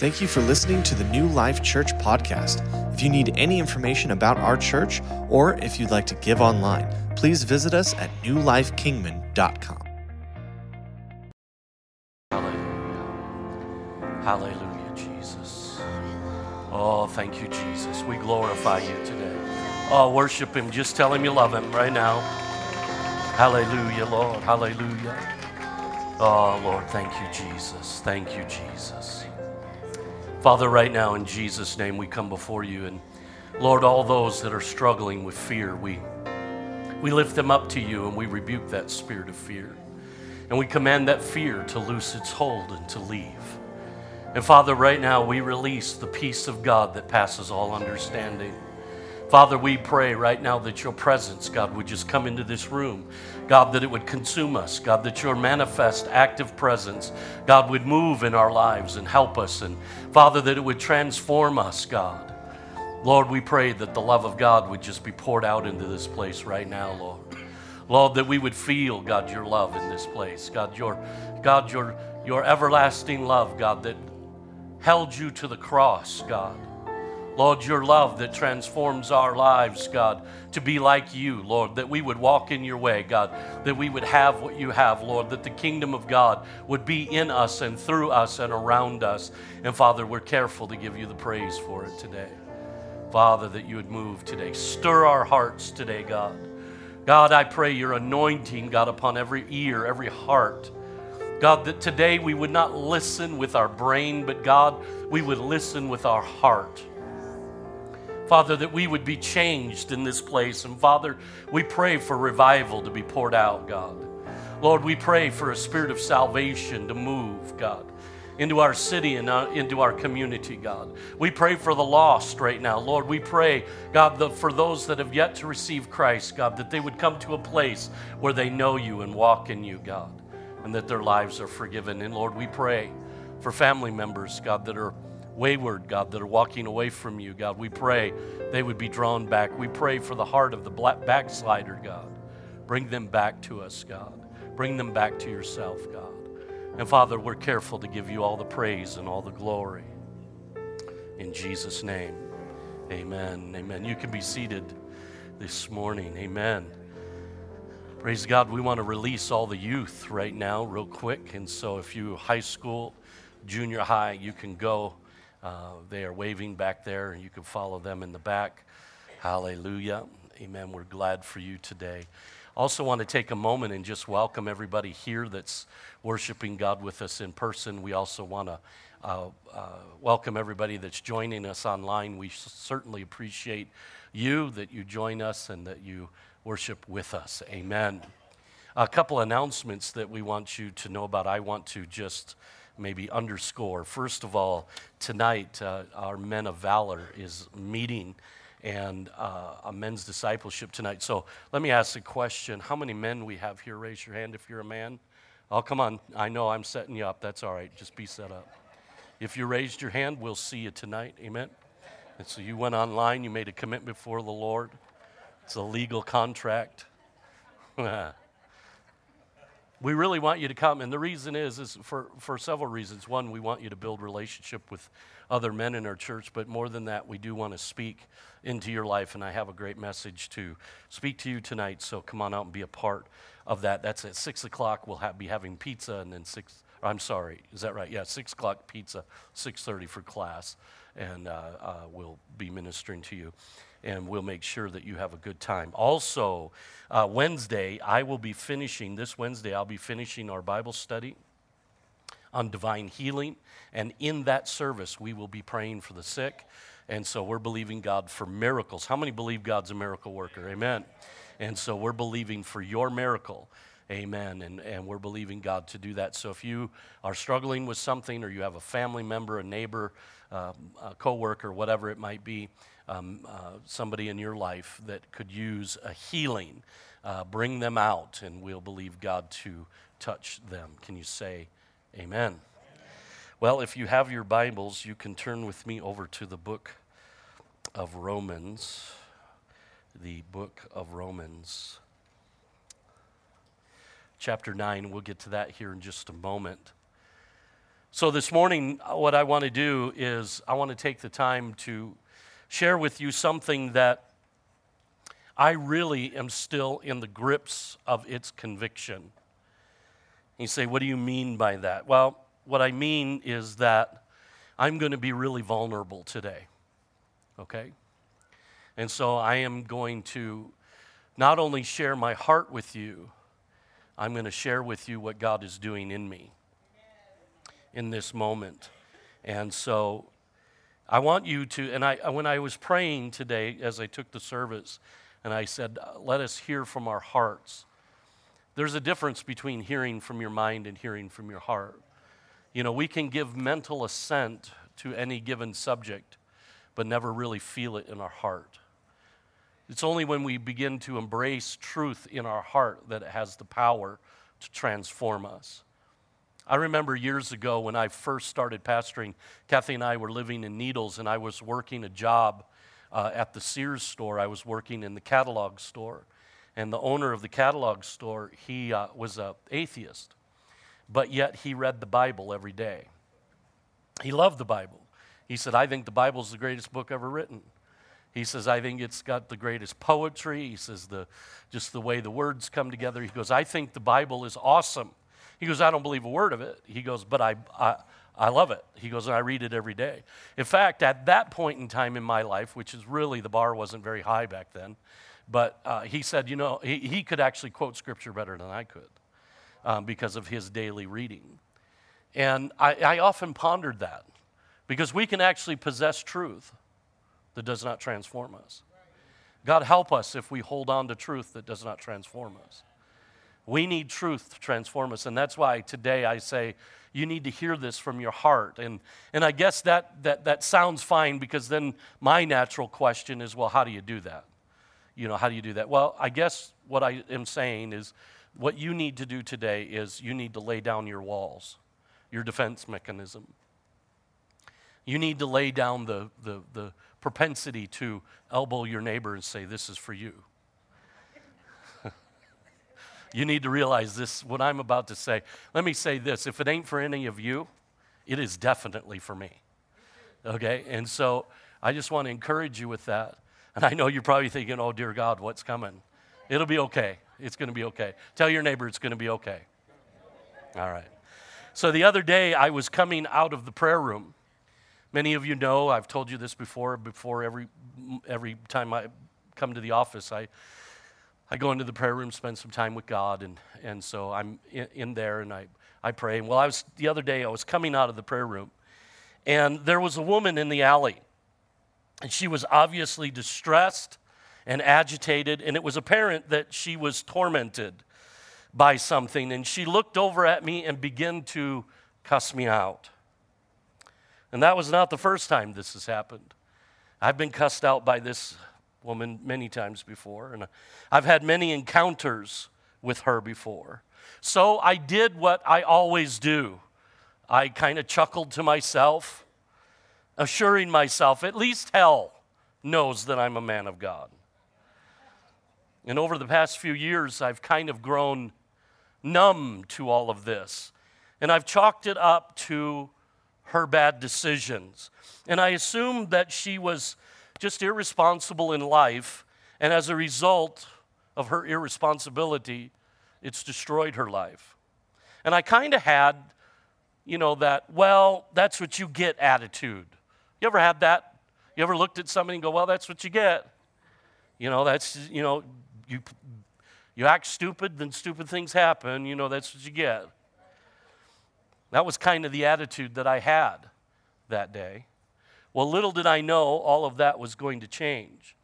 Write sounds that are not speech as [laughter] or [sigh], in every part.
Thank you for listening to the New Life Church podcast. If you need any information about our church or if you'd like to give online, please visit us at newlifekingman.com. Hallelujah. Hallelujah, Jesus. Oh, thank you, Jesus. We glorify you today. Oh, worship Him. Just tell Him you love Him right now. Hallelujah, Lord. Hallelujah. Oh, Lord, thank you, Jesus. Thank you, Jesus. Father, right now, in Jesus' name, we come before you. And Lord, all those that are struggling with fear, we, we lift them up to you and we rebuke that spirit of fear. And we command that fear to loose its hold and to leave. And Father, right now, we release the peace of God that passes all understanding. Father, we pray right now that your presence, God, would just come into this room. God, that it would consume us. God, that your manifest, active presence, God, would move in our lives and help us. And Father, that it would transform us, God. Lord, we pray that the love of God would just be poured out into this place right now, Lord. Lord, that we would feel, God, your love in this place. God, your, God, your, your everlasting love, God, that held you to the cross, God. Lord, your love that transforms our lives, God, to be like you, Lord, that we would walk in your way, God, that we would have what you have, Lord, that the kingdom of God would be in us and through us and around us. And Father, we're careful to give you the praise for it today. Father, that you would move today. Stir our hearts today, God. God, I pray your anointing, God, upon every ear, every heart. God, that today we would not listen with our brain, but God, we would listen with our heart. Father, that we would be changed in this place. And Father, we pray for revival to be poured out, God. Lord, we pray for a spirit of salvation to move, God, into our city and uh, into our community, God. We pray for the lost right now. Lord, we pray, God, the, for those that have yet to receive Christ, God, that they would come to a place where they know you and walk in you, God, and that their lives are forgiven. And Lord, we pray for family members, God, that are wayward, God, that are walking away from you, God. We pray they would be drawn back. We pray for the heart of the backslider, God. Bring them back to us, God. Bring them back to yourself, God. And Father, we're careful to give you all the praise and all the glory. In Jesus' name, amen. Amen. You can be seated this morning. Amen. Praise God. We want to release all the youth right now, real quick. And so, if you high school, junior high, you can go. Uh, they are waving back there, and you can follow them in the back. Hallelujah. Amen. We're glad for you today. Also, want to take a moment and just welcome everybody here that's worshiping God with us in person. We also want to uh, uh, welcome everybody that's joining us online. We certainly appreciate you that you join us and that you worship with us. Amen. A couple announcements that we want you to know about. I want to just maybe underscore. First of all, tonight, uh, our Men of Valor is meeting and uh, a men's discipleship tonight. So let me ask a question. How many men we have here? Raise your hand if you're a man. Oh, come on. I know I'm setting you up. That's all right. Just be set up. If you raised your hand, we'll see you tonight. Amen. And so you went online, you made a commitment before the Lord. It's a legal contract. [laughs] we really want you to come and the reason is is for, for several reasons. One we want you to build relationship with other men in our church but more than that we do want to speak into your life and i have a great message to speak to you tonight so come on out and be a part of that. That's at six o'clock. We'll have, be having pizza and then six i'm sorry is that right? Yeah six o'clock pizza 6.30 for class and uh, uh, we'll be ministering to you and we'll make sure that you have a good time. Also, uh, Wednesday, I will be finishing, this Wednesday, I'll be finishing our Bible study on divine healing. And in that service, we will be praying for the sick. And so we're believing God for miracles. How many believe God's a miracle worker? Amen. And so we're believing for your miracle. Amen. And, and we're believing God to do that. So if you are struggling with something or you have a family member, a neighbor, uh, a coworker, whatever it might be, um, uh, somebody in your life that could use a healing, uh, bring them out, and we'll believe God to touch them. Can you say amen? amen? Well, if you have your Bibles, you can turn with me over to the book of Romans. The book of Romans. Chapter 9, we'll get to that here in just a moment. So, this morning, what I want to do is I want to take the time to share with you something that I really am still in the grips of its conviction. You say, What do you mean by that? Well, what I mean is that I'm going to be really vulnerable today, okay? And so I am going to not only share my heart with you, I'm going to share with you what God is doing in me in this moment. And so I want you to, and I, when I was praying today as I took the service, and I said, let us hear from our hearts. There's a difference between hearing from your mind and hearing from your heart. You know, we can give mental assent to any given subject, but never really feel it in our heart. It's only when we begin to embrace truth in our heart that it has the power to transform us. I remember years ago when I first started pastoring, Kathy and I were living in Needles, and I was working a job uh, at the Sears store. I was working in the catalog store. And the owner of the catalog store, he uh, was an atheist, but yet he read the Bible every day. He loved the Bible. He said, I think the Bible is the greatest book ever written. He says, I think it's got the greatest poetry. He says, the, just the way the words come together. He goes, I think the Bible is awesome. He goes, I don't believe a word of it. He goes, but I, I, I love it. He goes, I read it every day. In fact, at that point in time in my life, which is really, the bar wasn't very high back then, but uh, he said, you know, he, he could actually quote scripture better than I could um, because of his daily reading. And I, I often pondered that because we can actually possess truth that does not transform us. God, help us if we hold on to truth that does not transform us. We need truth to transform us. And that's why today I say, you need to hear this from your heart. And, and I guess that, that, that sounds fine because then my natural question is, well, how do you do that? You know, how do you do that? Well, I guess what I am saying is what you need to do today is you need to lay down your walls, your defense mechanism. You need to lay down the, the, the propensity to elbow your neighbor and say, This is for you you need to realize this, what I'm about to say. Let me say this if it ain't for any of you, it is definitely for me. Okay? And so I just want to encourage you with that. And I know you're probably thinking, oh, dear God, what's coming? It'll be okay. It's going to be okay. Tell your neighbor it's going to be okay. All right. So the other day, I was coming out of the prayer room. Many of you know, I've told you this before, before every, every time I come to the office, I I go into the prayer room, spend some time with God, and, and so I'm in, in there and I, I pray. And well, I was the other day, I was coming out of the prayer room, and there was a woman in the alley, and she was obviously distressed and agitated, and it was apparent that she was tormented by something. And she looked over at me and began to cuss me out. And that was not the first time this has happened. I've been cussed out by this woman many times before, and I've had many encounters with her before. So I did what I always do. I kind of chuckled to myself, assuring myself, at least hell knows that I'm a man of God. And over the past few years, I've kind of grown numb to all of this. And I've chalked it up to her bad decisions. And I assumed that she was just irresponsible in life, and as a result of her irresponsibility, it's destroyed her life. And I kind of had, you know, that, well, that's what you get attitude. You ever had that? You ever looked at somebody and go, well, that's what you get? You know, that's, you know, you, you act stupid, then stupid things happen. You know, that's what you get. That was kind of the attitude that I had that day. Well, little did I know all of that was going to change.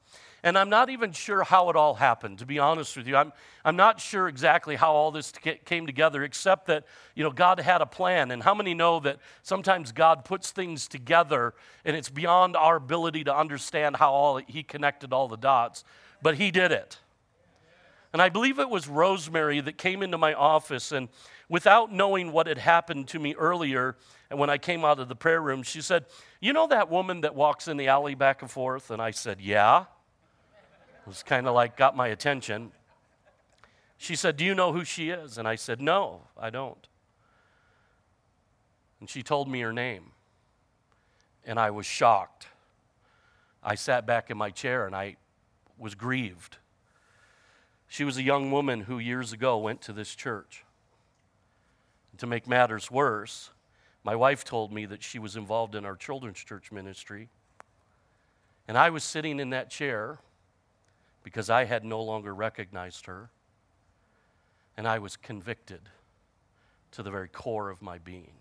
And I'm not even sure how it all happened, to be honest with you. I'm, I'm not sure exactly how all this came together, except that, you know, God had a plan. And how many know that sometimes God puts things together and it's beyond our ability to understand how all He connected all the dots, but He did it. And I believe it was Rosemary that came into my office and without knowing what had happened to me earlier, and when I came out of the prayer room, she said, You know that woman that walks in the alley back and forth? And I said, Yeah. It was kind of like got my attention. She said, Do you know who she is? And I said, No, I don't. And she told me her name. And I was shocked. I sat back in my chair and I was grieved. She was a young woman who years ago went to this church. To make matters worse, my wife told me that she was involved in our children's church ministry. And I was sitting in that chair because I had no longer recognized her. And I was convicted to the very core of my being.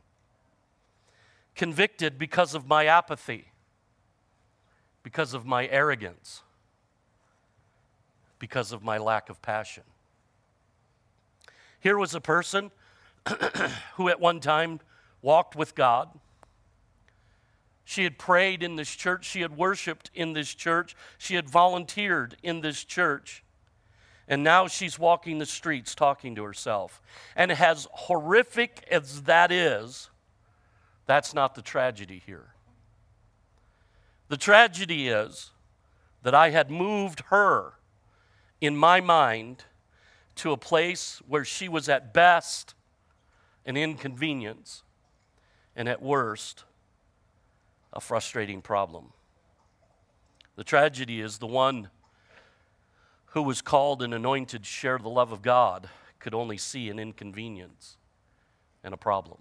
Convicted because of my apathy, because of my arrogance, because of my lack of passion. Here was a person [clears throat] who at one time walked with God. She had prayed in this church. She had worshiped in this church. She had volunteered in this church. And now she's walking the streets talking to herself. And as horrific as that is, that's not the tragedy here. The tragedy is that I had moved her in my mind to a place where she was at best an inconvenience and at worst a frustrating problem. The tragedy is the one who was called and anointed to share the love of God could only see an inconvenience and a problem.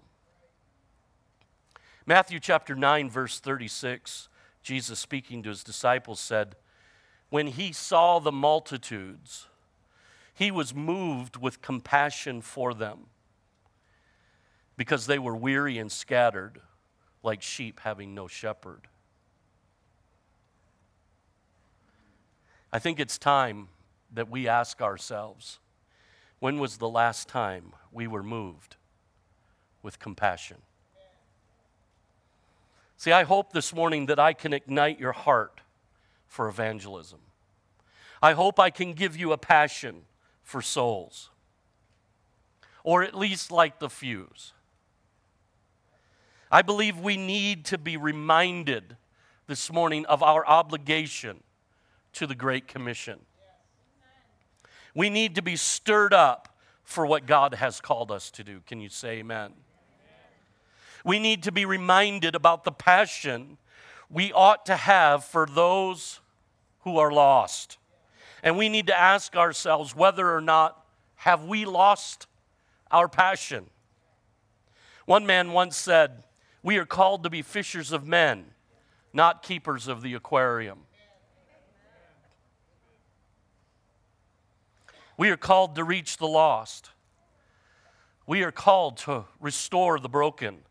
Matthew chapter 9, verse 36, Jesus speaking to his disciples said, When he saw the multitudes, he was moved with compassion for them because they were weary and scattered like sheep having no shepherd. I think it's time that we ask ourselves when was the last time we were moved with compassion? See, I hope this morning that I can ignite your heart for evangelism. I hope I can give you a passion for souls, or at least light the fuse. I believe we need to be reminded this morning of our obligation to the Great Commission. We need to be stirred up for what God has called us to do. Can you say amen? We need to be reminded about the passion we ought to have for those who are lost. And we need to ask ourselves whether or not have we lost our passion. One man once said, "We are called to be fishers of men, not keepers of the aquarium." We are called to reach the lost. We are called to restore the broken.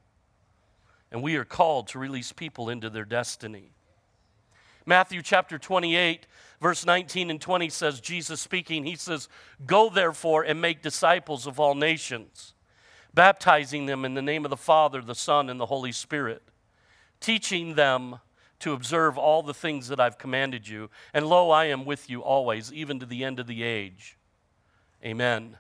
And we are called to release people into their destiny. Matthew chapter 28, verse 19 and 20 says, Jesus speaking, he says, Go therefore and make disciples of all nations, baptizing them in the name of the Father, the Son, and the Holy Spirit, teaching them to observe all the things that I've commanded you. And lo, I am with you always, even to the end of the age. Amen.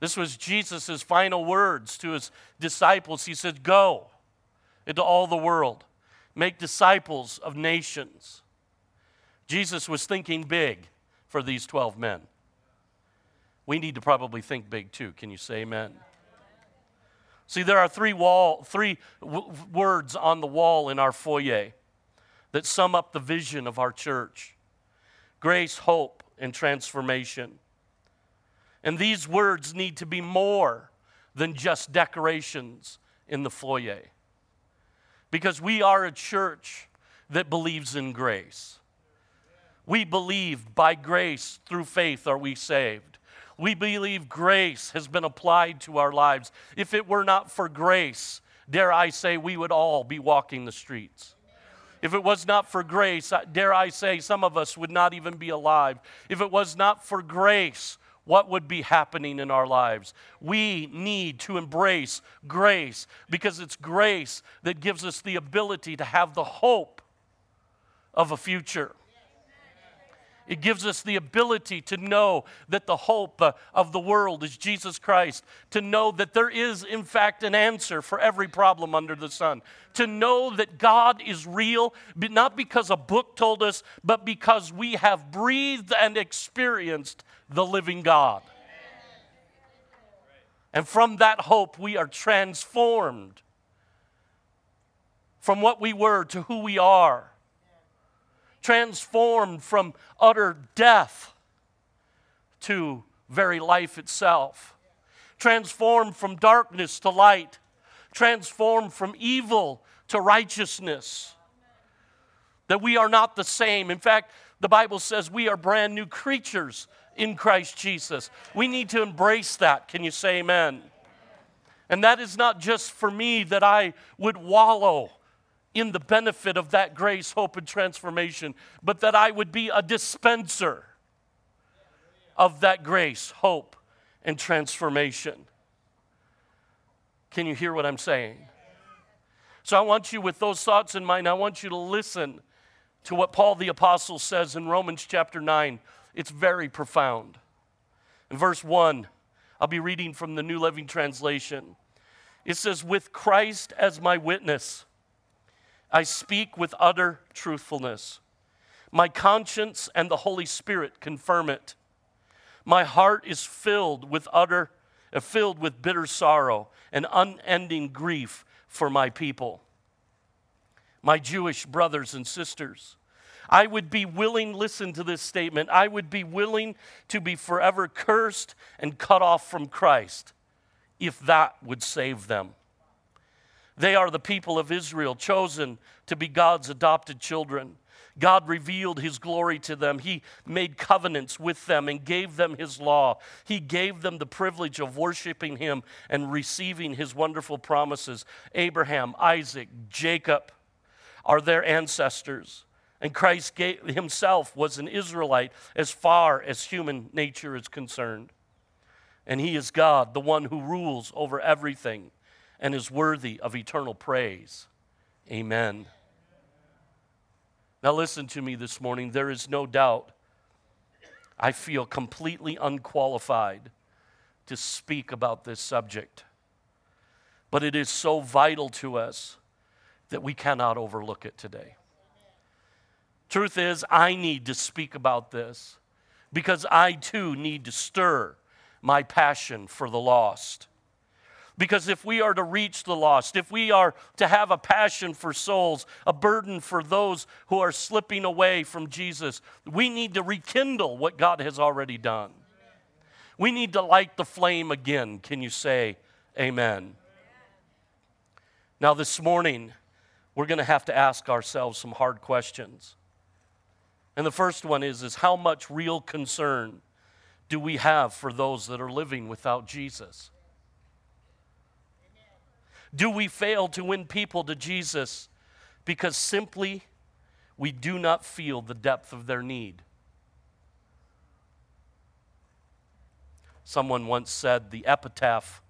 This was Jesus' final words to his disciples. He said, Go into all the world, make disciples of nations. Jesus was thinking big for these 12 men. We need to probably think big too. Can you say amen? See, there are three, wall, three w- words on the wall in our foyer that sum up the vision of our church grace, hope, and transformation. And these words need to be more than just decorations in the foyer. Because we are a church that believes in grace. We believe by grace through faith are we saved. We believe grace has been applied to our lives. If it were not for grace, dare I say, we would all be walking the streets. If it was not for grace, dare I say, some of us would not even be alive. If it was not for grace, what would be happening in our lives. We need to embrace grace because it's grace that gives us the ability to have the hope of a future. It gives us the ability to know that the hope uh, of the world is Jesus Christ, to know that there is, in fact, an answer for every problem under the sun, to know that God is real, but not because a book told us, but because we have breathed and experienced the living God. And from that hope, we are transformed from what we were to who we are, transformed from utter death to very life itself, transformed from darkness to light, transformed from evil to righteousness. That we are not the same. In fact, the Bible says we are brand new creatures in Christ Jesus. We need to embrace that. Can you say amen? And that is not just for me that I would wallow in the benefit of that grace, hope, and transformation, but that I would be a dispenser of that grace, hope, and transformation. Can you hear what I'm saying? So I want you, with those thoughts in mind, I want you to listen to what Paul the Apostle says in Romans chapter 9. It's very profound. In verse 1, I'll be reading from the New Living Translation. It says, With Christ as my witness, I speak with utter truthfulness. My conscience and the Holy Spirit confirm it. My heart is filled with utter, uh, filled with bitter sorrow and unending grief for my people, my Jewish brothers and sisters. I would be willing, listen to this statement, I would be willing to be forever cursed and cut off from Christ if that would save them. They are the people of Israel, chosen to be God's adopted children. God revealed his glory to them. He made covenants with them and gave them his law. He gave them the privilege of worshiping him and receiving his wonderful promises. Abraham, Isaac, Jacob are their ancestors. And Christ gave, himself was an Israelite as far as human nature is concerned. And he is God, the one who rules over everything and is worthy of eternal praise. Amen. Now, listen to me this morning. There is no doubt I feel completely unqualified to speak about this subject. But it is so vital to us that we cannot overlook it today. Truth is, I need to speak about this because I too need to stir my passion for the lost. Because if we are to reach the lost, if we are to have a passion for souls, a burden for those who are slipping away from Jesus, we need to rekindle what God has already done. We need to light the flame again. Can you say amen? Now, this morning, we're going to have to ask ourselves some hard questions. And the first one is, is how much real concern do we have for those that are living without Jesus? Do we fail to win people to Jesus because simply we do not feel the depth of their need? Someone once said the epitaph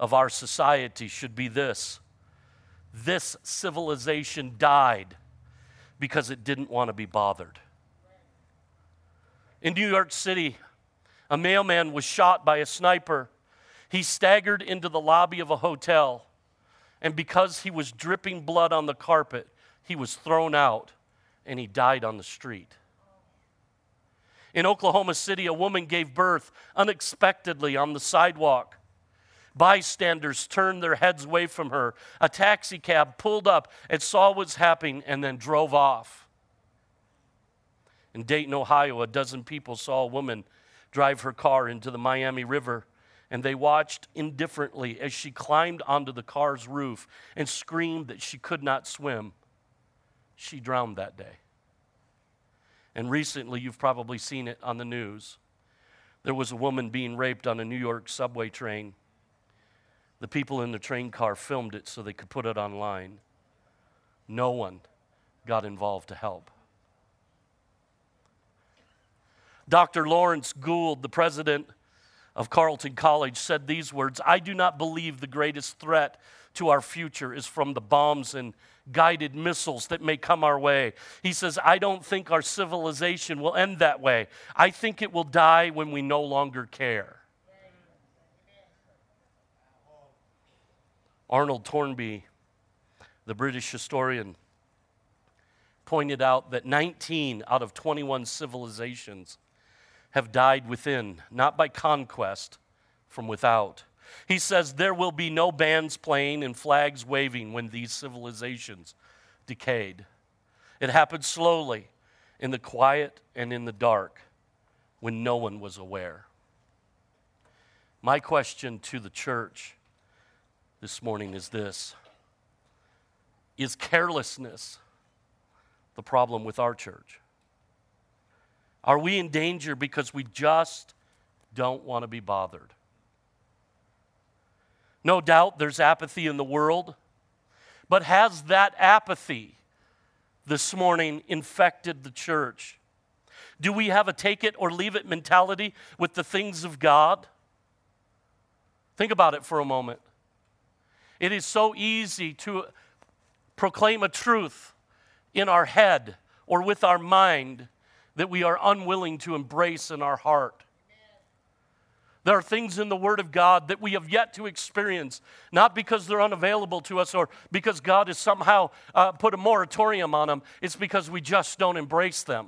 of our society should be this This civilization died because it didn't want to be bothered. In New York City, a mailman was shot by a sniper. He staggered into the lobby of a hotel and because he was dripping blood on the carpet, he was thrown out and he died on the street. In Oklahoma City, a woman gave birth unexpectedly on the sidewalk. Bystanders turned their heads away from her. A taxi cab pulled up and saw what was happening and then drove off. In Dayton, Ohio, a dozen people saw a woman drive her car into the Miami River and they watched indifferently as she climbed onto the car's roof and screamed that she could not swim. She drowned that day. And recently, you've probably seen it on the news. There was a woman being raped on a New York subway train. The people in the train car filmed it so they could put it online. No one got involved to help. Dr. Laurence Gould, the president of Carleton College said these words I do not believe the greatest threat to our future is from the bombs and guided missiles that may come our way. He says, I don't think our civilization will end that way. I think it will die when we no longer care. Arnold Toynbee, the British historian, pointed out that 19 out of 21 civilizations have died within, not by conquest from without. He says, There will be no bands playing and flags waving when these civilizations decayed. It happened slowly, in the quiet and in the dark, when no one was aware. My question to the church this morning is this Is carelessness the problem with our church? Are we in danger because we just don't want to be bothered? No doubt there's apathy in the world, but has that apathy this morning infected the church? Do we have a take it or leave it mentality with the things of God? Think about it for a moment. It is so easy to proclaim a truth in our head or with our mind that we are unwilling to embrace in our heart. There are things in the Word of God that we have yet to experience, not because they're unavailable to us or because God has somehow uh, put a moratorium on them. It's because we just don't embrace them.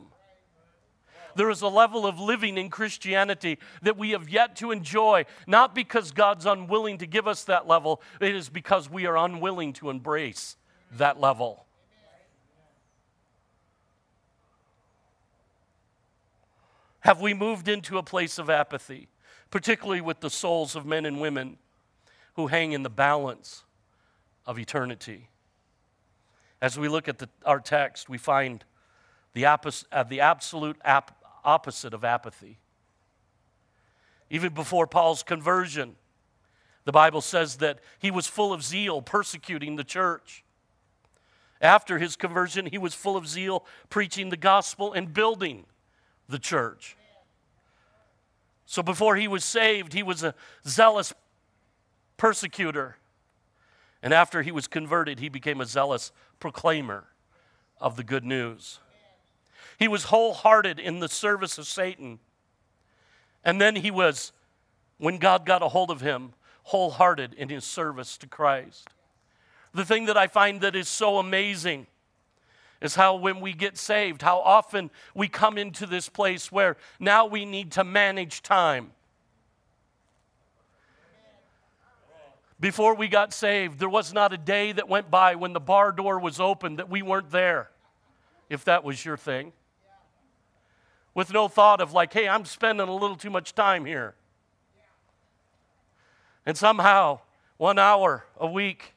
There is a level of living in Christianity that we have yet to enjoy, not because God's unwilling to give us that level, it is because we are unwilling to embrace that level. Have we moved into a place of apathy, particularly with the souls of men and women who hang in the balance of eternity? As we look at the, our text, we find the, uh, the absolute ap- opposite of apathy. Even before Paul's conversion, the Bible says that he was full of zeal, persecuting the church. After his conversion, he was full of zeal, preaching the gospel and building the church. So before he was saved, he was a zealous persecutor. And after he was converted, he became a zealous proclaimer of the good news. He was wholehearted in the service of Satan. And then he was, when God got a hold of him, wholehearted in his service to Christ. The thing that I find that is so amazing is how when we get saved, how often we come into this place where now we need to manage time. Before we got saved, there was not a day that went by when the bar door was open that we weren't there, if that was your thing with no thought of, like, hey, I'm spending a little too much time here. And somehow, one hour a week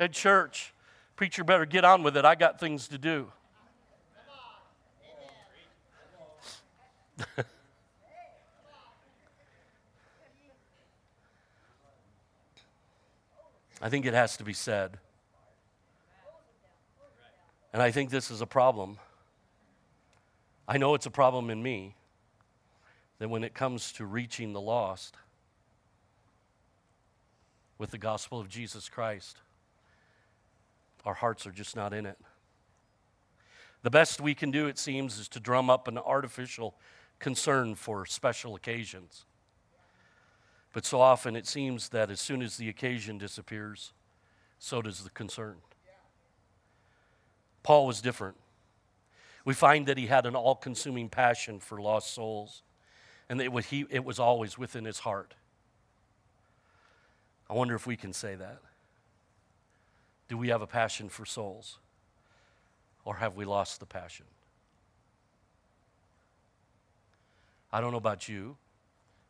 at church, preacher better get on with it. I got things to do. [laughs] I think it has to be said. And I think this is a problem I know it's a problem in me that when it comes to reaching the lost with the gospel of Jesus Christ, our hearts are just not in it. The best we can do, it seems, is to drum up an artificial concern for special occasions. But so often it seems that as soon as the occasion disappears, so does the concern. Paul was different. We find that he had an all consuming passion for lost souls, and it was, he, it was always within his heart. I wonder if we can say that. Do we have a passion for souls? Or have we lost the passion? I don't know about you,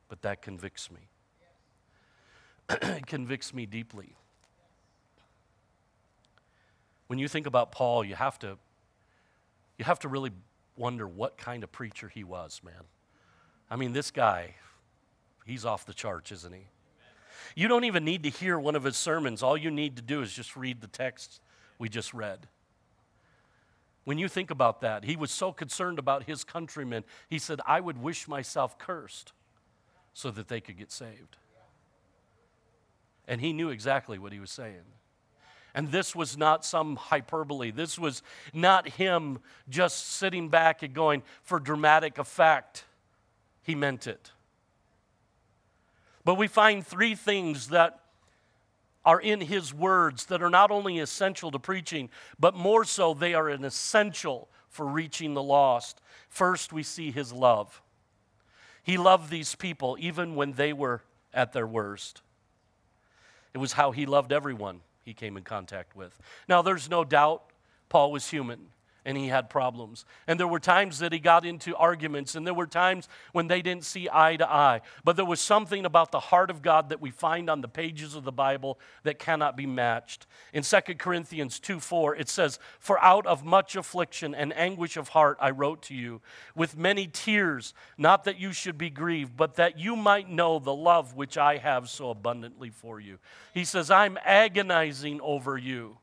but that convicts me. [clears throat] it convicts me deeply. When you think about Paul, you have to you have to really wonder what kind of preacher he was, man. I mean, this guy, he's off the charts, isn't he? You don't even need to hear one of his sermons. All you need to do is just read the text we just read. When you think about that, he was so concerned about his countrymen, he said, I would wish myself cursed so that they could get saved. And he knew exactly what he was saying. And this was not some hyperbole. This was not him just sitting back and going for dramatic effect. He meant it. But we find three things that are in his words that are not only essential to preaching, but more so, they are an essential for reaching the lost. First, we see his love. He loved these people even when they were at their worst. it was how he loved everyone he came in contact with. Now, there's no doubt Paul was human and he had problems. And there were times that he got into arguments, and there were times when they didn't see eye to eye. But there was something about the heart of God that we find on the pages of the Bible that cannot be matched. In 2 Corinthians 2 4, it says, For out of much affliction and anguish of heart I wrote to you, with many tears, not that you should be grieved, but that you might know the love which I have so abundantly for you. He says, I'm agonizing over you.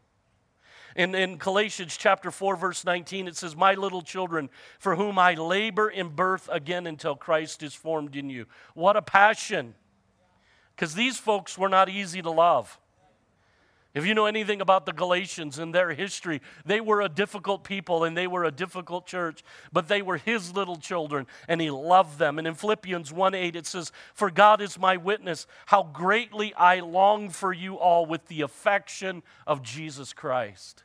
In, in Galatians chapter 4, verse 19, it says, My little children, for whom I labor in birth again until Christ is formed in you. What a passion. Because these folks were not easy to love. If you know anything about the Galatians and their history, they were a difficult people and they were a difficult church, but they were his little children and he loved them. And in Philippians 1 8, it says, For God is my witness, how greatly I long for you all with the affection of Jesus Christ.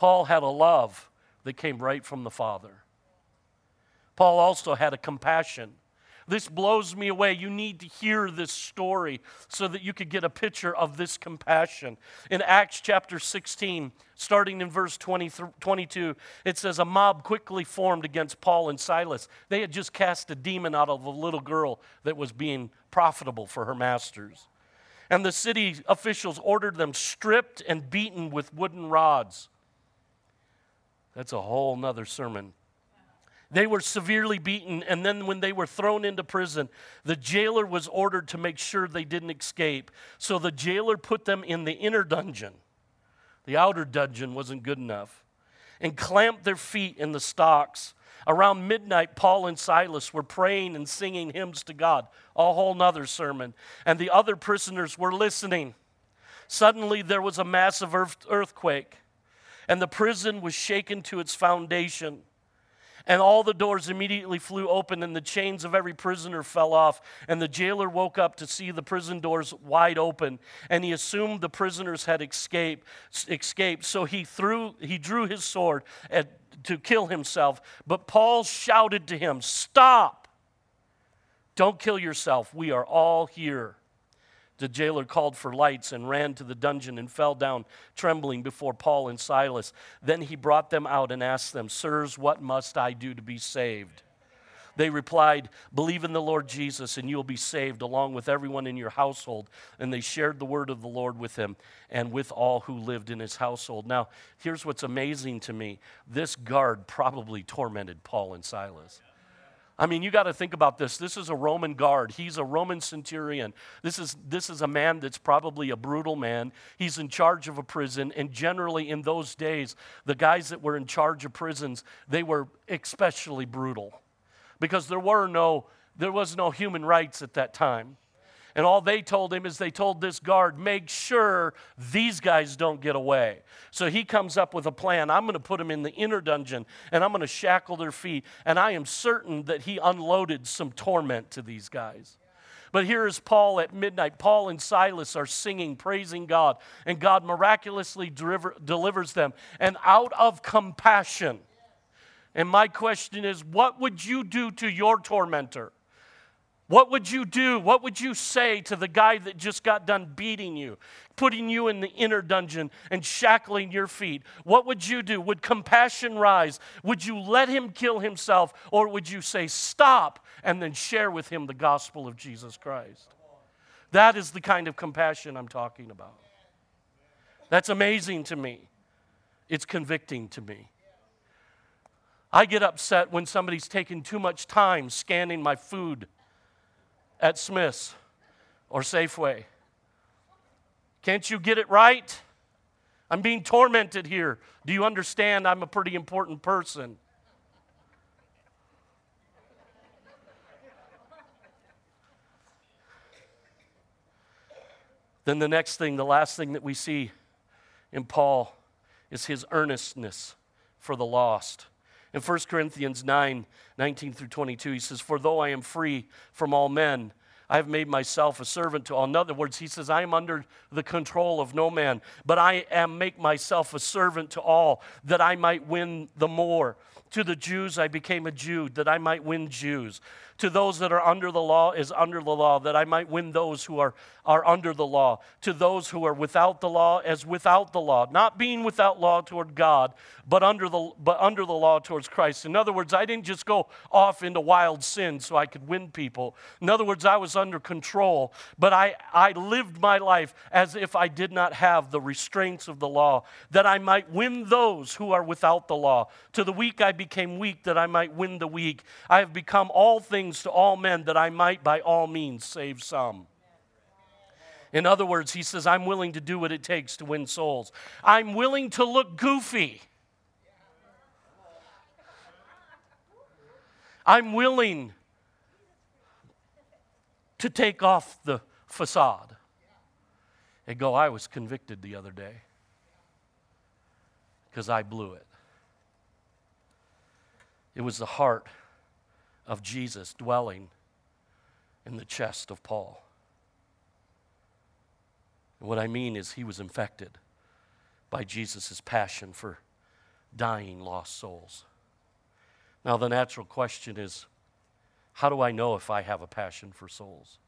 Paul had a love that came right from the Father. Paul also had a compassion. This blows me away. You need to hear this story so that you could get a picture of this compassion. In Acts chapter 16, starting in verse 20, 22, it says, A mob quickly formed against Paul and Silas. They had just cast a demon out of a little girl that was being profitable for her masters. And the city officials ordered them stripped and beaten with wooden rods. That's a whole nother sermon. They were severely beaten, and then when they were thrown into prison, the jailer was ordered to make sure they didn't escape. So the jailer put them in the inner dungeon. The outer dungeon wasn't good enough. And clamped their feet in the stocks. Around midnight, Paul and Silas were praying and singing hymns to God. A whole nother sermon. And the other prisoners were listening. Suddenly, there was a massive earthquake and the prison was shaken to its foundation. And all the doors immediately flew open, and the chains of every prisoner fell off. And the jailer woke up to see the prison doors wide open, and he assumed the prisoners had escaped. escaped. So he, threw, he drew his sword at, to kill himself. But Paul shouted to him, Stop! Don't kill yourself. We are all here. The jailer called for lights and ran to the dungeon and fell down trembling before Paul and Silas. Then he brought them out and asked them, Sirs, what must I do to be saved? They replied, Believe in the Lord Jesus, and you will be saved, along with everyone in your household. And they shared the word of the Lord with him and with all who lived in his household. Now, here's what's amazing to me this guard probably tormented Paul and Silas. I mean, you got to think about this. This is a Roman guard. He's a Roman centurion. This is, this is a man that's probably a brutal man. He's in charge of a prison. And generally, in those days, the guys that were in charge of prisons, they were especially brutal because there were no, there was no human rights at that time. And all they told him is they told this guard, make sure these guys don't get away. So he comes up with a plan. I'm going to put them in the inner dungeon and I'm going to shackle their feet. And I am certain that he unloaded some torment to these guys. But here is Paul at midnight. Paul and Silas are singing, praising God, and God miraculously deliver, delivers them. And out of compassion, and my question is, what would you do to your tormentor? What would you do? What would you say to the guy that just got done beating you, putting you in the inner dungeon and shackling your feet? What would you do? Would compassion rise? Would you let him kill himself? Or would you say, stop, and then share with him the gospel of Jesus Christ? That is the kind of compassion I'm talking about. That's amazing to me. It's convicting to me. I get upset when somebody's taking too much time scanning my food at Smith's or Safeway. Can't you get it right? I'm being tormented here. Do you understand I'm a pretty important person? Then the next thing, the last thing that we see in Paul is his earnestness for the lost. In 1 Corinthians 9 19 through 22, he says, For though I am free from all men, I have made myself a servant to all. In other words, he says, I am under the control of no man, but I am make myself a servant to all, that I might win the more. To the Jews I became a Jew, that I might win Jews. To those that are under the law is under the law, that I might win those who are, are under the law. To those who are without the law as without the law. Not being without law toward God, but under the, but under the law towards Christ. In other words, I didn't just go off into wild sin so I could win people. In other words, I was under control, but I, I lived my life as if I did not have the restraints of the law, that I might win those who are without the law. To the weak I became weak, that I might win the weak. I have become all things to all men, that I might by all means save some. In other words, he says, I'm willing to do what it takes to win souls. I'm willing to look goofy. I'm willing to take off the facade and go, I was convicted the other day because I blew it. It was the heart of Jesus dwelling in the chest of Paul. And what I mean is, he was infected by Jesus' passion for dying lost souls. Now, the natural question is how do I know if I have a passion for souls?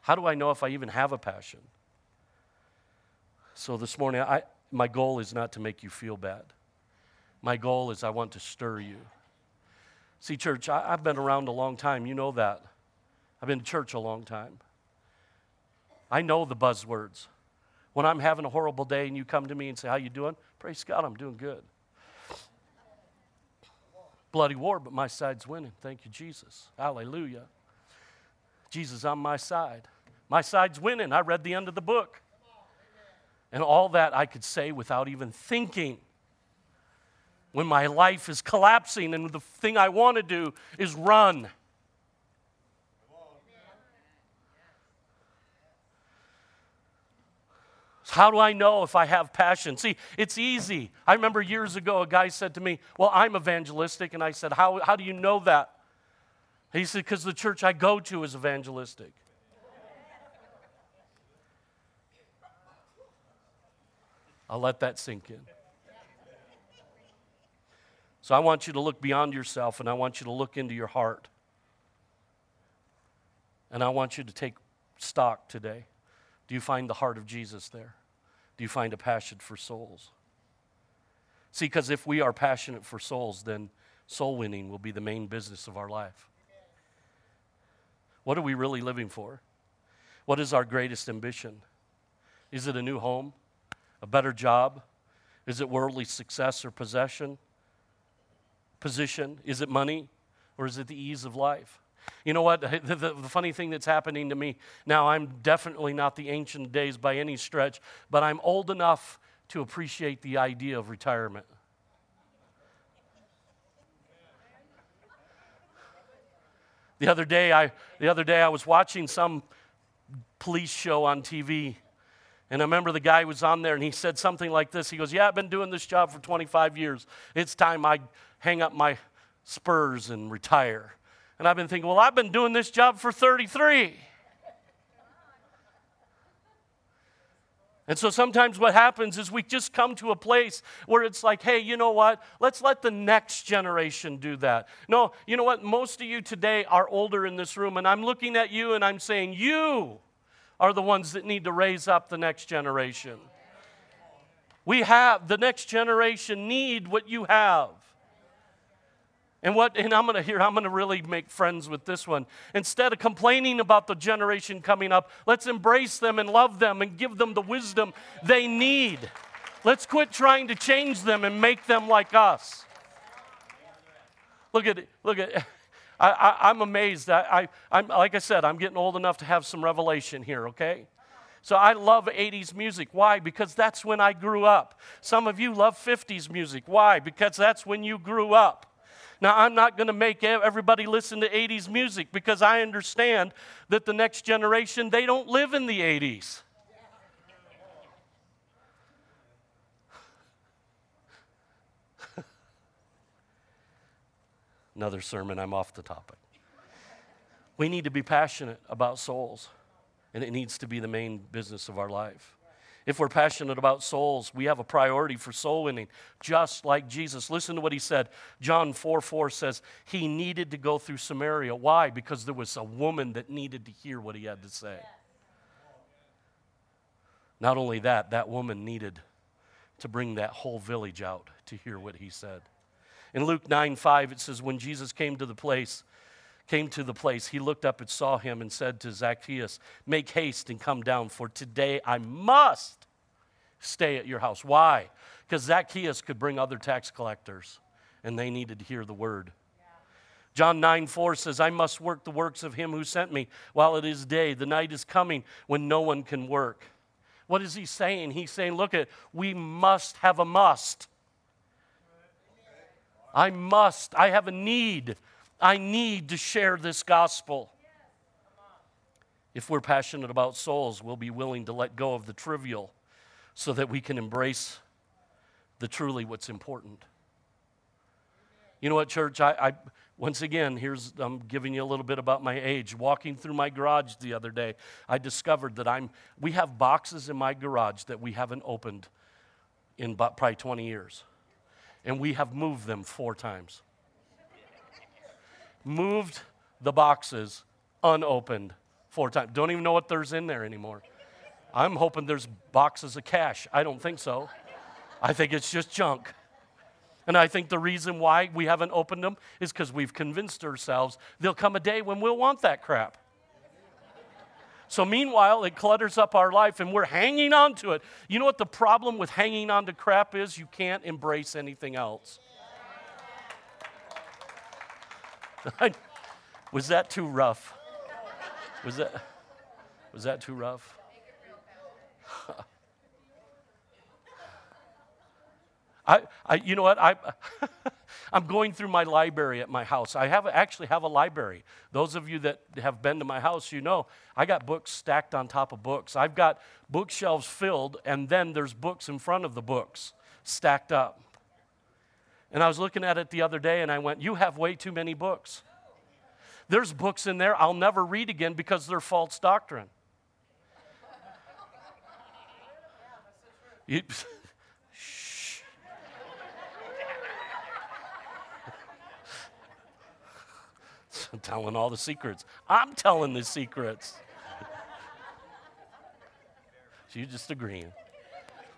How do I know if I even have a passion? So, this morning, I, my goal is not to make you feel bad. My goal is I want to stir you. See, church, I, I've been around a long time. You know that. I've been to church a long time. I know the buzzwords. When I'm having a horrible day and you come to me and say, How you doing? Praise God, I'm doing good. Bloody war, but my side's winning. Thank you, Jesus. Hallelujah. Jesus on my side. My side's winning. I read the end of the book. And all that I could say without even thinking. When my life is collapsing and the thing I want to do is run. How do I know if I have passion? See, it's easy. I remember years ago a guy said to me, Well, I'm evangelistic. And I said, How, how do you know that? He said, Because the church I go to is evangelistic. I'll let that sink in. So I want you to look beyond yourself and I want you to look into your heart. And I want you to take stock today. Do you find the heart of Jesus there? Do you find a passion for souls? See, because if we are passionate for souls, then soul winning will be the main business of our life. What are we really living for? What is our greatest ambition? Is it a new home? A better job? Is it worldly success or possession? Position? Is it money? Or is it the ease of life? You know what? The, the, the, funny thing that's happening to me now, I'm definitely not the ancient days by any stretch, but I'm old enough to appreciate the idea of retirement. The other day, I, the other day I was watching some police show on TV, and I remember the guy was on there and he said something like this. He goes, Yeah, I've been doing this job for 25 years. It's time I hang up my spurs and retire. And I've been thinking, well, I've been doing this job for 33. And so sometimes what happens is we just come to a place where it's like, hey, you know what? Let's let the next generation do that. No, you know what? Most of you today are older in this room, and I'm looking at you and I'm saying, you are the ones that need to raise up the next generation. We have, the next generation need what you have. And what and I'm gonna here, I'm gonna really make friends with this one. Instead of complaining about the generation coming up, let's embrace them and love them and give them the wisdom they need. Let's quit trying to change them and make them like us. Look at look at [laughs] I, am amazed. I, I, am like I said, I'm getting old enough to have some revelation here, okay? So I love 80s music. Why? Because that's when I grew up. Some of you love 50s music. Why? Because that's when you grew up. Now, I'm not going to make everybody listen to 80s music because I understand that the next generation, they don't live in the 80s. [laughs] Another sermon, I'm off the topic. We need to be passionate about souls, and it needs to be the main business of our life. If we're passionate about souls, we have a priority for soul winning, just like Jesus. Listen to what he said. John 4 4 says he needed to go through Samaria. Why? Because there was a woman that needed to hear what he had to say. Not only that, that woman needed to bring that whole village out to hear what he said. In Luke 9 5, it says, When Jesus came to the place, came to the place, he looked up and saw him and said to Zacchaeus, Make haste and come down, for today I must stay at your house. Why? Because Zacchaeus could bring other tax collectors, and they needed to hear the word. John 9 4 says, I must work the works of him who sent me while it is day. The night is coming when no one can work. What is he saying? He's saying, look at, we must have a must. I must. I have a need. I need to share this gospel. If we're passionate about souls, we'll be willing to let go of the trivial so that we can embrace the truly what's important. You know what, church? I, I once again, here's I'm giving you a little bit about my age. Walking through my garage the other day, I discovered that I'm we have boxes in my garage that we haven't opened in probably 20 years. And we have moved them four times. Moved the boxes unopened four times. Don't even know what there's in there anymore. I'm hoping there's boxes of cash. I don't think so. I think it's just junk. And I think the reason why we haven't opened them is because we've convinced ourselves there'll come a day when we'll want that crap. So, meanwhile, it clutters up our life and we're hanging on to it. You know what the problem with hanging on to crap is? You can't embrace anything else. [laughs] was that too rough? Was that, was that too rough? [laughs] I, I, you know what? I, [laughs] I'm going through my library at my house. I have actually have a library. Those of you that have been to my house, you know I got books stacked on top of books. I've got bookshelves filled, and then there's books in front of the books stacked up. And I was looking at it the other day, and I went, "You have way too many books. There's books in there I'll never read again because they're false doctrine." You, [laughs] [laughs] telling all the secrets. I'm telling the secrets. [laughs] She's just agreeing.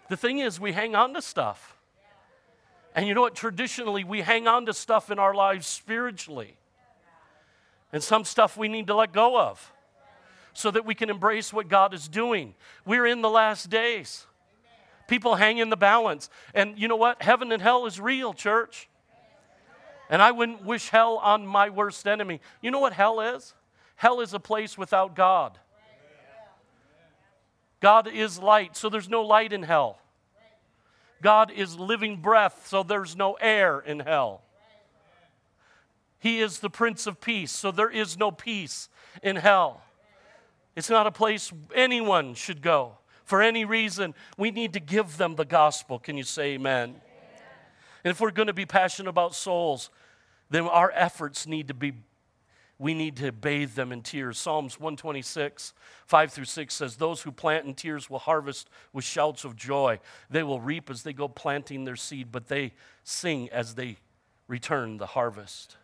The thing is, we hang on to stuff. And you know what? Traditionally, we hang on to stuff in our lives spiritually. And some stuff we need to let go of so that we can embrace what God is doing. We're in the last days. People hang in the balance. And you know what? Heaven and hell is real, church. And I wouldn't wish hell on my worst enemy. You know what hell is? Hell is a place without God. God is light, so there's no light in hell. God is living breath, so there's no air in hell. He is the Prince of Peace, so there is no peace in hell. It's not a place anyone should go. For any reason, we need to give them the gospel. Can you say amen? And if we're going to be passionate about souls, then our efforts need to be, we need to bathe them in tears. Psalms 126, 5 through 6 says, Those who plant in tears will harvest with shouts of joy. They will reap as they go planting their seed, but they sing as they return the harvest.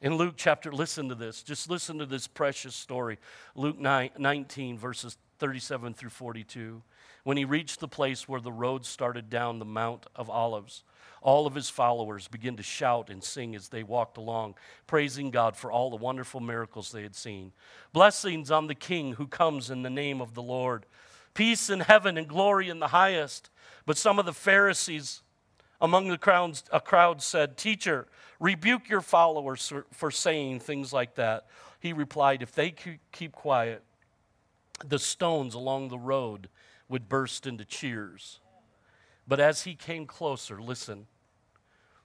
In Luke chapter, listen to this. Just listen to this precious story. Luke 9, 19, verses 37 through 42. When he reached the place where the road started down the Mount of Olives, all of his followers began to shout and sing as they walked along, praising God for all the wonderful miracles they had seen. Blessings on the King who comes in the name of the Lord. Peace in heaven and glory in the highest. But some of the Pharisees among the crowds, a crowd said, Teacher, rebuke your followers for saying things like that. He replied, If they keep quiet, the stones along the road would burst into cheers. But as he came closer, listen,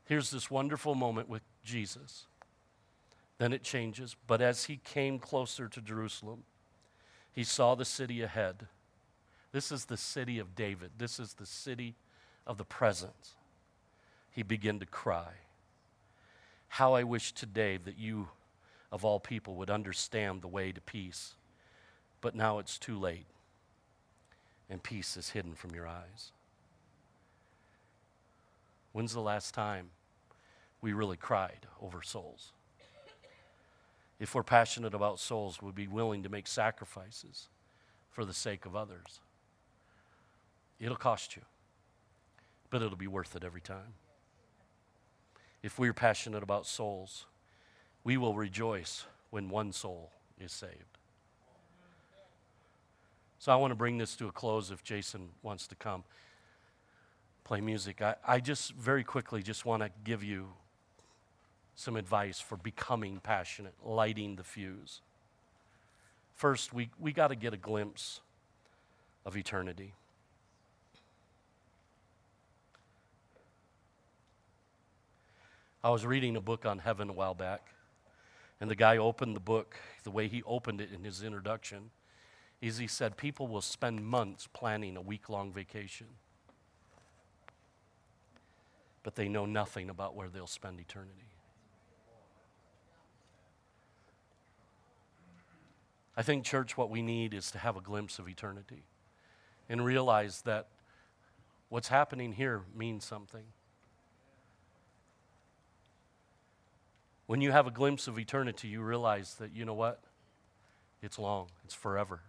here's this wonderful moment with Jesus. Then it changes. But as he came closer to Jerusalem, he saw the city ahead. This is the city of David, this is the city of the presence. He began to cry. How I wish today that you, of all people, would understand the way to peace. But now it's too late. And peace is hidden from your eyes. When's the last time we really cried over souls? If we're passionate about souls, we'd be willing to make sacrifices for the sake of others. It'll cost you, but it'll be worth it every time. If we're passionate about souls, we will rejoice when one soul is saved. So I want to bring this to a close if Jason wants to come play music. I, I just very quickly just want to give you some advice for becoming passionate, lighting the fuse. First, we, we got to get a glimpse of eternity. I was reading a book on heaven a while back, and the guy opened the book, the way he opened it in his introduction, is he said, People will spend months planning a week long vacation, but they know nothing about where they'll spend eternity. I think, church, what we need is to have a glimpse of eternity and realize that what's happening here means something. When you have a glimpse of eternity, you realize that, you know what? It's long, it's forever.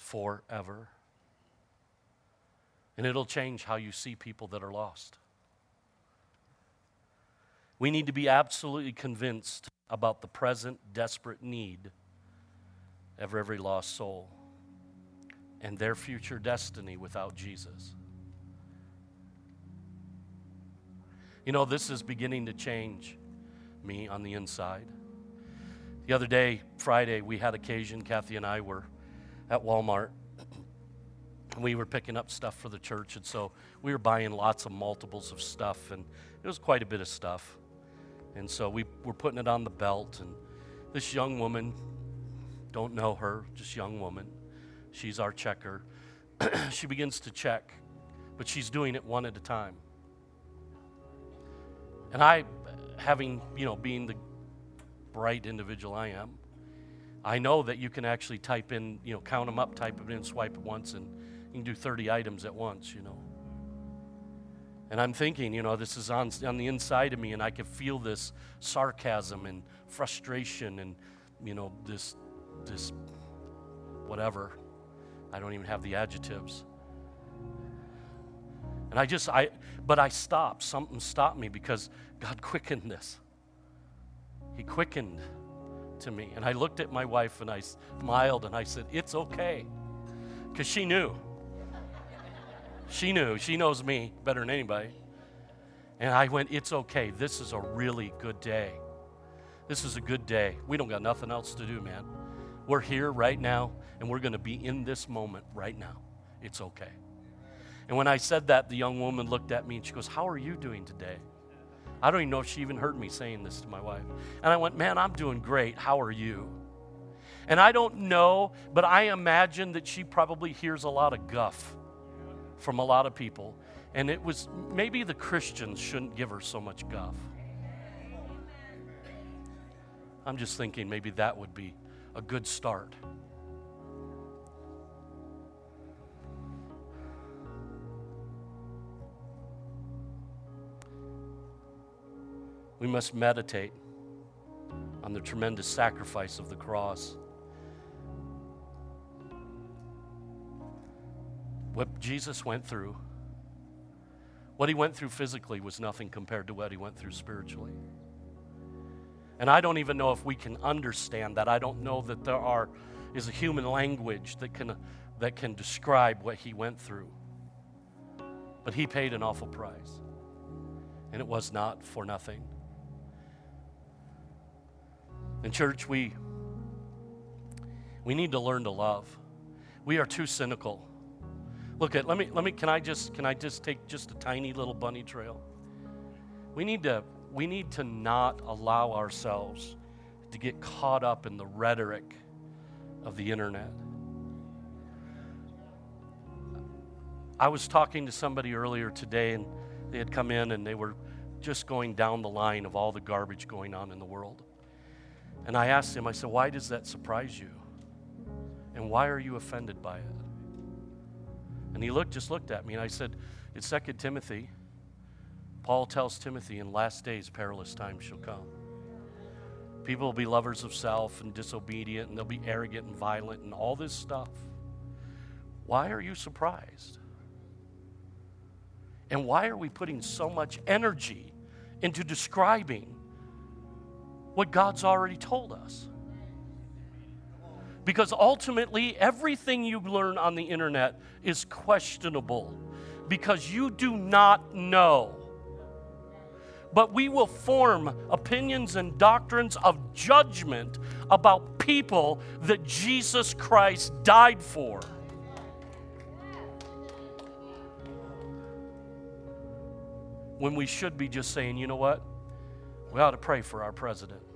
Forever. And it'll change how you see people that are lost. We need to be absolutely convinced about the present desperate need of every lost soul and their future destiny without Jesus. You know, this is beginning to change me on the inside. The other day, Friday, we had occasion, Kathy and I were at Walmart. We were picking up stuff for the church, and so we were buying lots of multiples of stuff, and it was quite a bit of stuff. And so we were putting it on the belt, and this young woman don't know her, just young woman. She's our checker. [clears throat] she begins to check, but she's doing it one at a time. And I, having, you know, being the bright individual I am, I know that you can actually type in, you know, count them up, type it in, swipe it once, and you can do 30 items at once, you know. And I'm thinking, you know, this is on, on the inside of me, and I can feel this sarcasm and frustration and, you know, this this whatever. I don't even have the adjectives. And I just, I, but I stopped. Something stopped me because God quickened this. He quickened to me. And I looked at my wife and I smiled and I said, It's okay. Because she knew. She knew. She knows me better than anybody. And I went, It's okay. This is a really good day. This is a good day. We don't got nothing else to do, man. We're here right now, and we're going to be in this moment right now. It's okay. And when I said that, the young woman looked at me and she goes, How are you doing today? I don't even know if she even heard me saying this to my wife. And I went, Man, I'm doing great. How are you? And I don't know, but I imagine that she probably hears a lot of guff from a lot of people. And it was maybe the Christians shouldn't give her so much guff. I'm just thinking maybe that would be a good start. We must meditate on the tremendous sacrifice of the cross. What Jesus went through, what he went through physically was nothing compared to what he went through spiritually. And I don't even know if we can understand that. I don't know that there are is a human language that can that can describe what he went through. But he paid an awful price. And it was not for nothing. In church we we need to learn to love. We are too cynical. Look at let me let me can I just can I just take just a tiny little bunny trail? We need to we need to not allow ourselves to get caught up in the rhetoric of the internet. I was talking to somebody earlier today, and they had come in and they were just going down the line of all the garbage going on in the world. And I asked him, I said, Why does that surprise you? And why are you offended by it? And he looked, just looked at me, and I said, It's Second Timothy. Paul tells Timothy, in last days, perilous times shall come. People will be lovers of self and disobedient, and they'll be arrogant and violent and all this stuff. Why are you surprised? And why are we putting so much energy into describing what God's already told us? Because ultimately, everything you learn on the internet is questionable because you do not know. But we will form opinions and doctrines of judgment about people that Jesus Christ died for. When we should be just saying, you know what? We ought to pray for our president.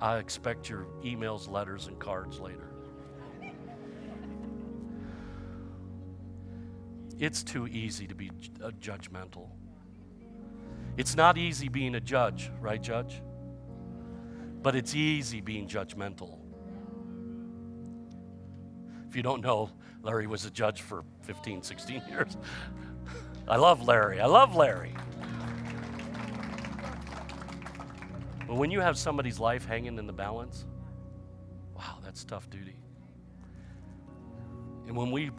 I expect your emails, letters, and cards later. It's too easy to be uh, judgmental. It's not easy being a judge, right, Judge? But it's easy being judgmental. If you don't know, Larry was a judge for 15, 16 years. [laughs] I love Larry. I love Larry. But when you have somebody's life hanging in the balance, wow, that's tough duty. And when we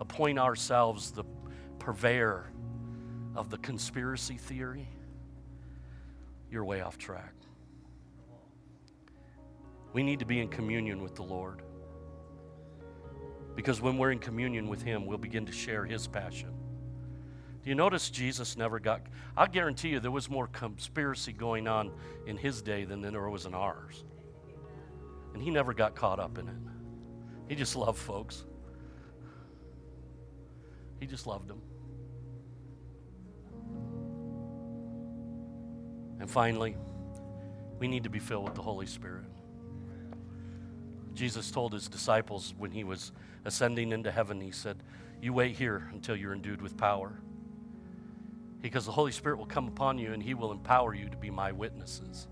appoint ourselves the purveyor of the conspiracy theory, you're way off track. We need to be in communion with the Lord. Because when we're in communion with Him, we'll begin to share His passion. Do you notice Jesus never got, I guarantee you there was more conspiracy going on in his day than there was in ours. And he never got caught up in it. He just loved folks. He just loved them. And finally, we need to be filled with the Holy Spirit. Jesus told his disciples when he was ascending into heaven, he said, You wait here until you're endued with power because the Holy Spirit will come upon you and He will empower you to be my witnesses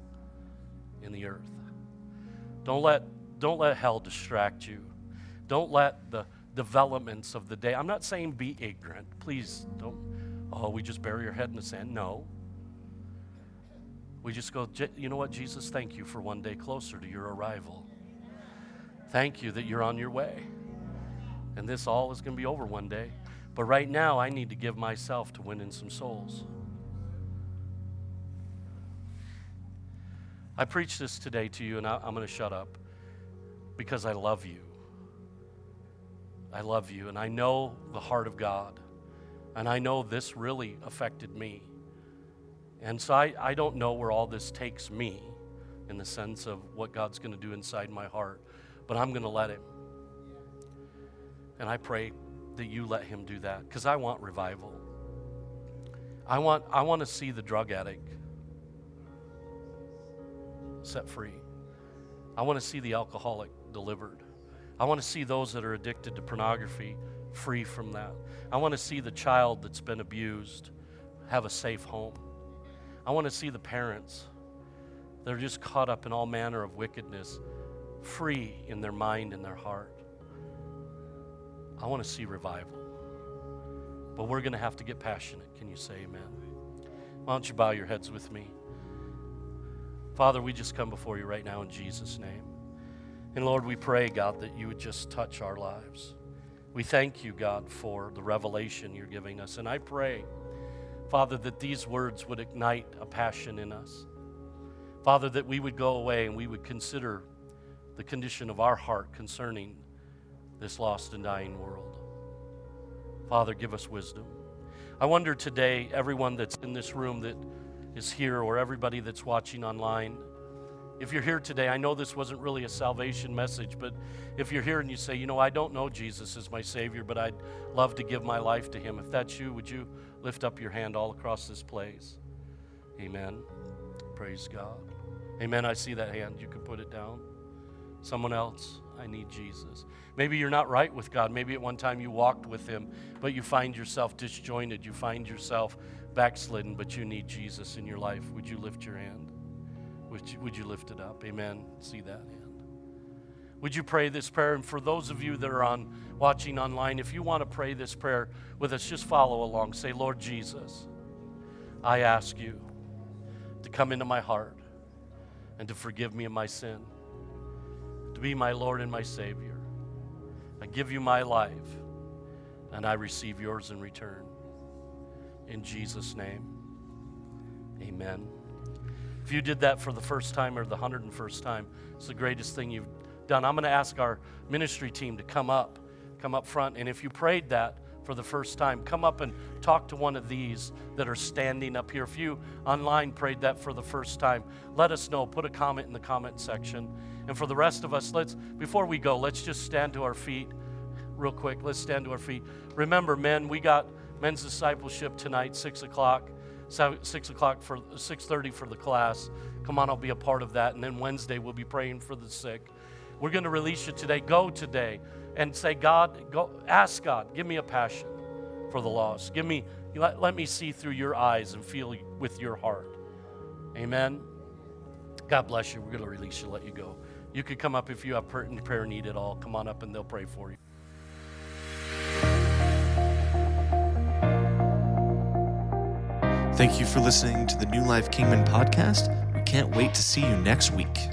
in the earth. Don't let, don't let hell distract you. Don't let the developments of the day. I'm not saying be ignorant. Please don't, oh, we just bury our head in the sand. No. We just go, you know what, Jesus, thank you for one day closer to your arrival. Thank you that you're on your way. And this all is going to be over one day. But right now, I need to give myself to winning some souls. I preach this today to you, and I, am going to shut up because I love you. I love you, and I know the heart of God. And I know this really affected me. And so I, I don't know where all this takes me in the sense of what God's going to do inside my heart, but I'm going to let Him. And I pray that you let him do that because I want revival. I want, I want to see the drug addict set free. I want to see the alcoholic delivered. I want to see those that are addicted to pornography free from that. I want to see the child that's been abused have a safe home. I want to see the parents that are just caught up in all manner of wickedness free in their mind and their heart. I want to see revival. But we're going to have to get passionate. Can you say amen? Why don't you bow your heads with me? Father, we just come before you right now in Jesus' name. And Lord, we pray, God, that you would just touch our lives. We thank you, God, for the revelation you're giving us. And I pray, Father, that these words would ignite a passion in us. Father, that we would go away and we would consider the condition of our heart concerning this lost and dying world. Father, give us wisdom. I wonder today, everyone that's in this room that is here, or everybody that's watching online, if you're here today, I know this wasn't really a salvation message, but if you're here and you say, you know, I don't know Jesus as my Savior, but I'd love to give my life to Him, if that's you, would you lift up your hand all across this place? Amen. Praise God. Amen. I see that hand. You can put it down. Someone else. I need Jesus. Maybe you're not right with God. Maybe at one time you walked with Him, but you find yourself disjointed. You find yourself backslidden, but you need Jesus in your life. Would you lift your hand? Would you, would you lift it up? Amen. See that hand. would you pray this prayer? And for those of you that are on watching online, if you want to pray this prayer with us, just follow along. Say, Lord Jesus, I ask you to come into my heart and to forgive me of my sin, be my Lord and my Savior. I give you my life, and I receive yours in return. In Jesus' name, amen. If you did that for the first time or the 101st time, it's the greatest thing you've done. I'm going to ask our ministry team to come up, come up front. And if you prayed that for the first time, come up and talk to one of these that are standing up here. If you online prayed that for the first time, let us know. Put a comment in the comment section. And for the rest of us, let's, before we go, let's just stand to our feet real quick. Let's stand to our feet. Remember, men, we got men's discipleship tonight, 6 o'clock six o'clock for six thirty for the class. Come on, I'll be a part of that. And then Wednesday we'll be praying for the sick. We're going to release you today. Go today and say, God, go ask God, give me a passion for the lost. Give me let, let me see through your eyes and feel with your heart. Amen. God bless you. We're going to release you, let you go. You could come up if you have prayer need at all. Come on up and they'll pray for you. Thank you for listening to the New Life Kingman podcast. We can't wait to see you next week.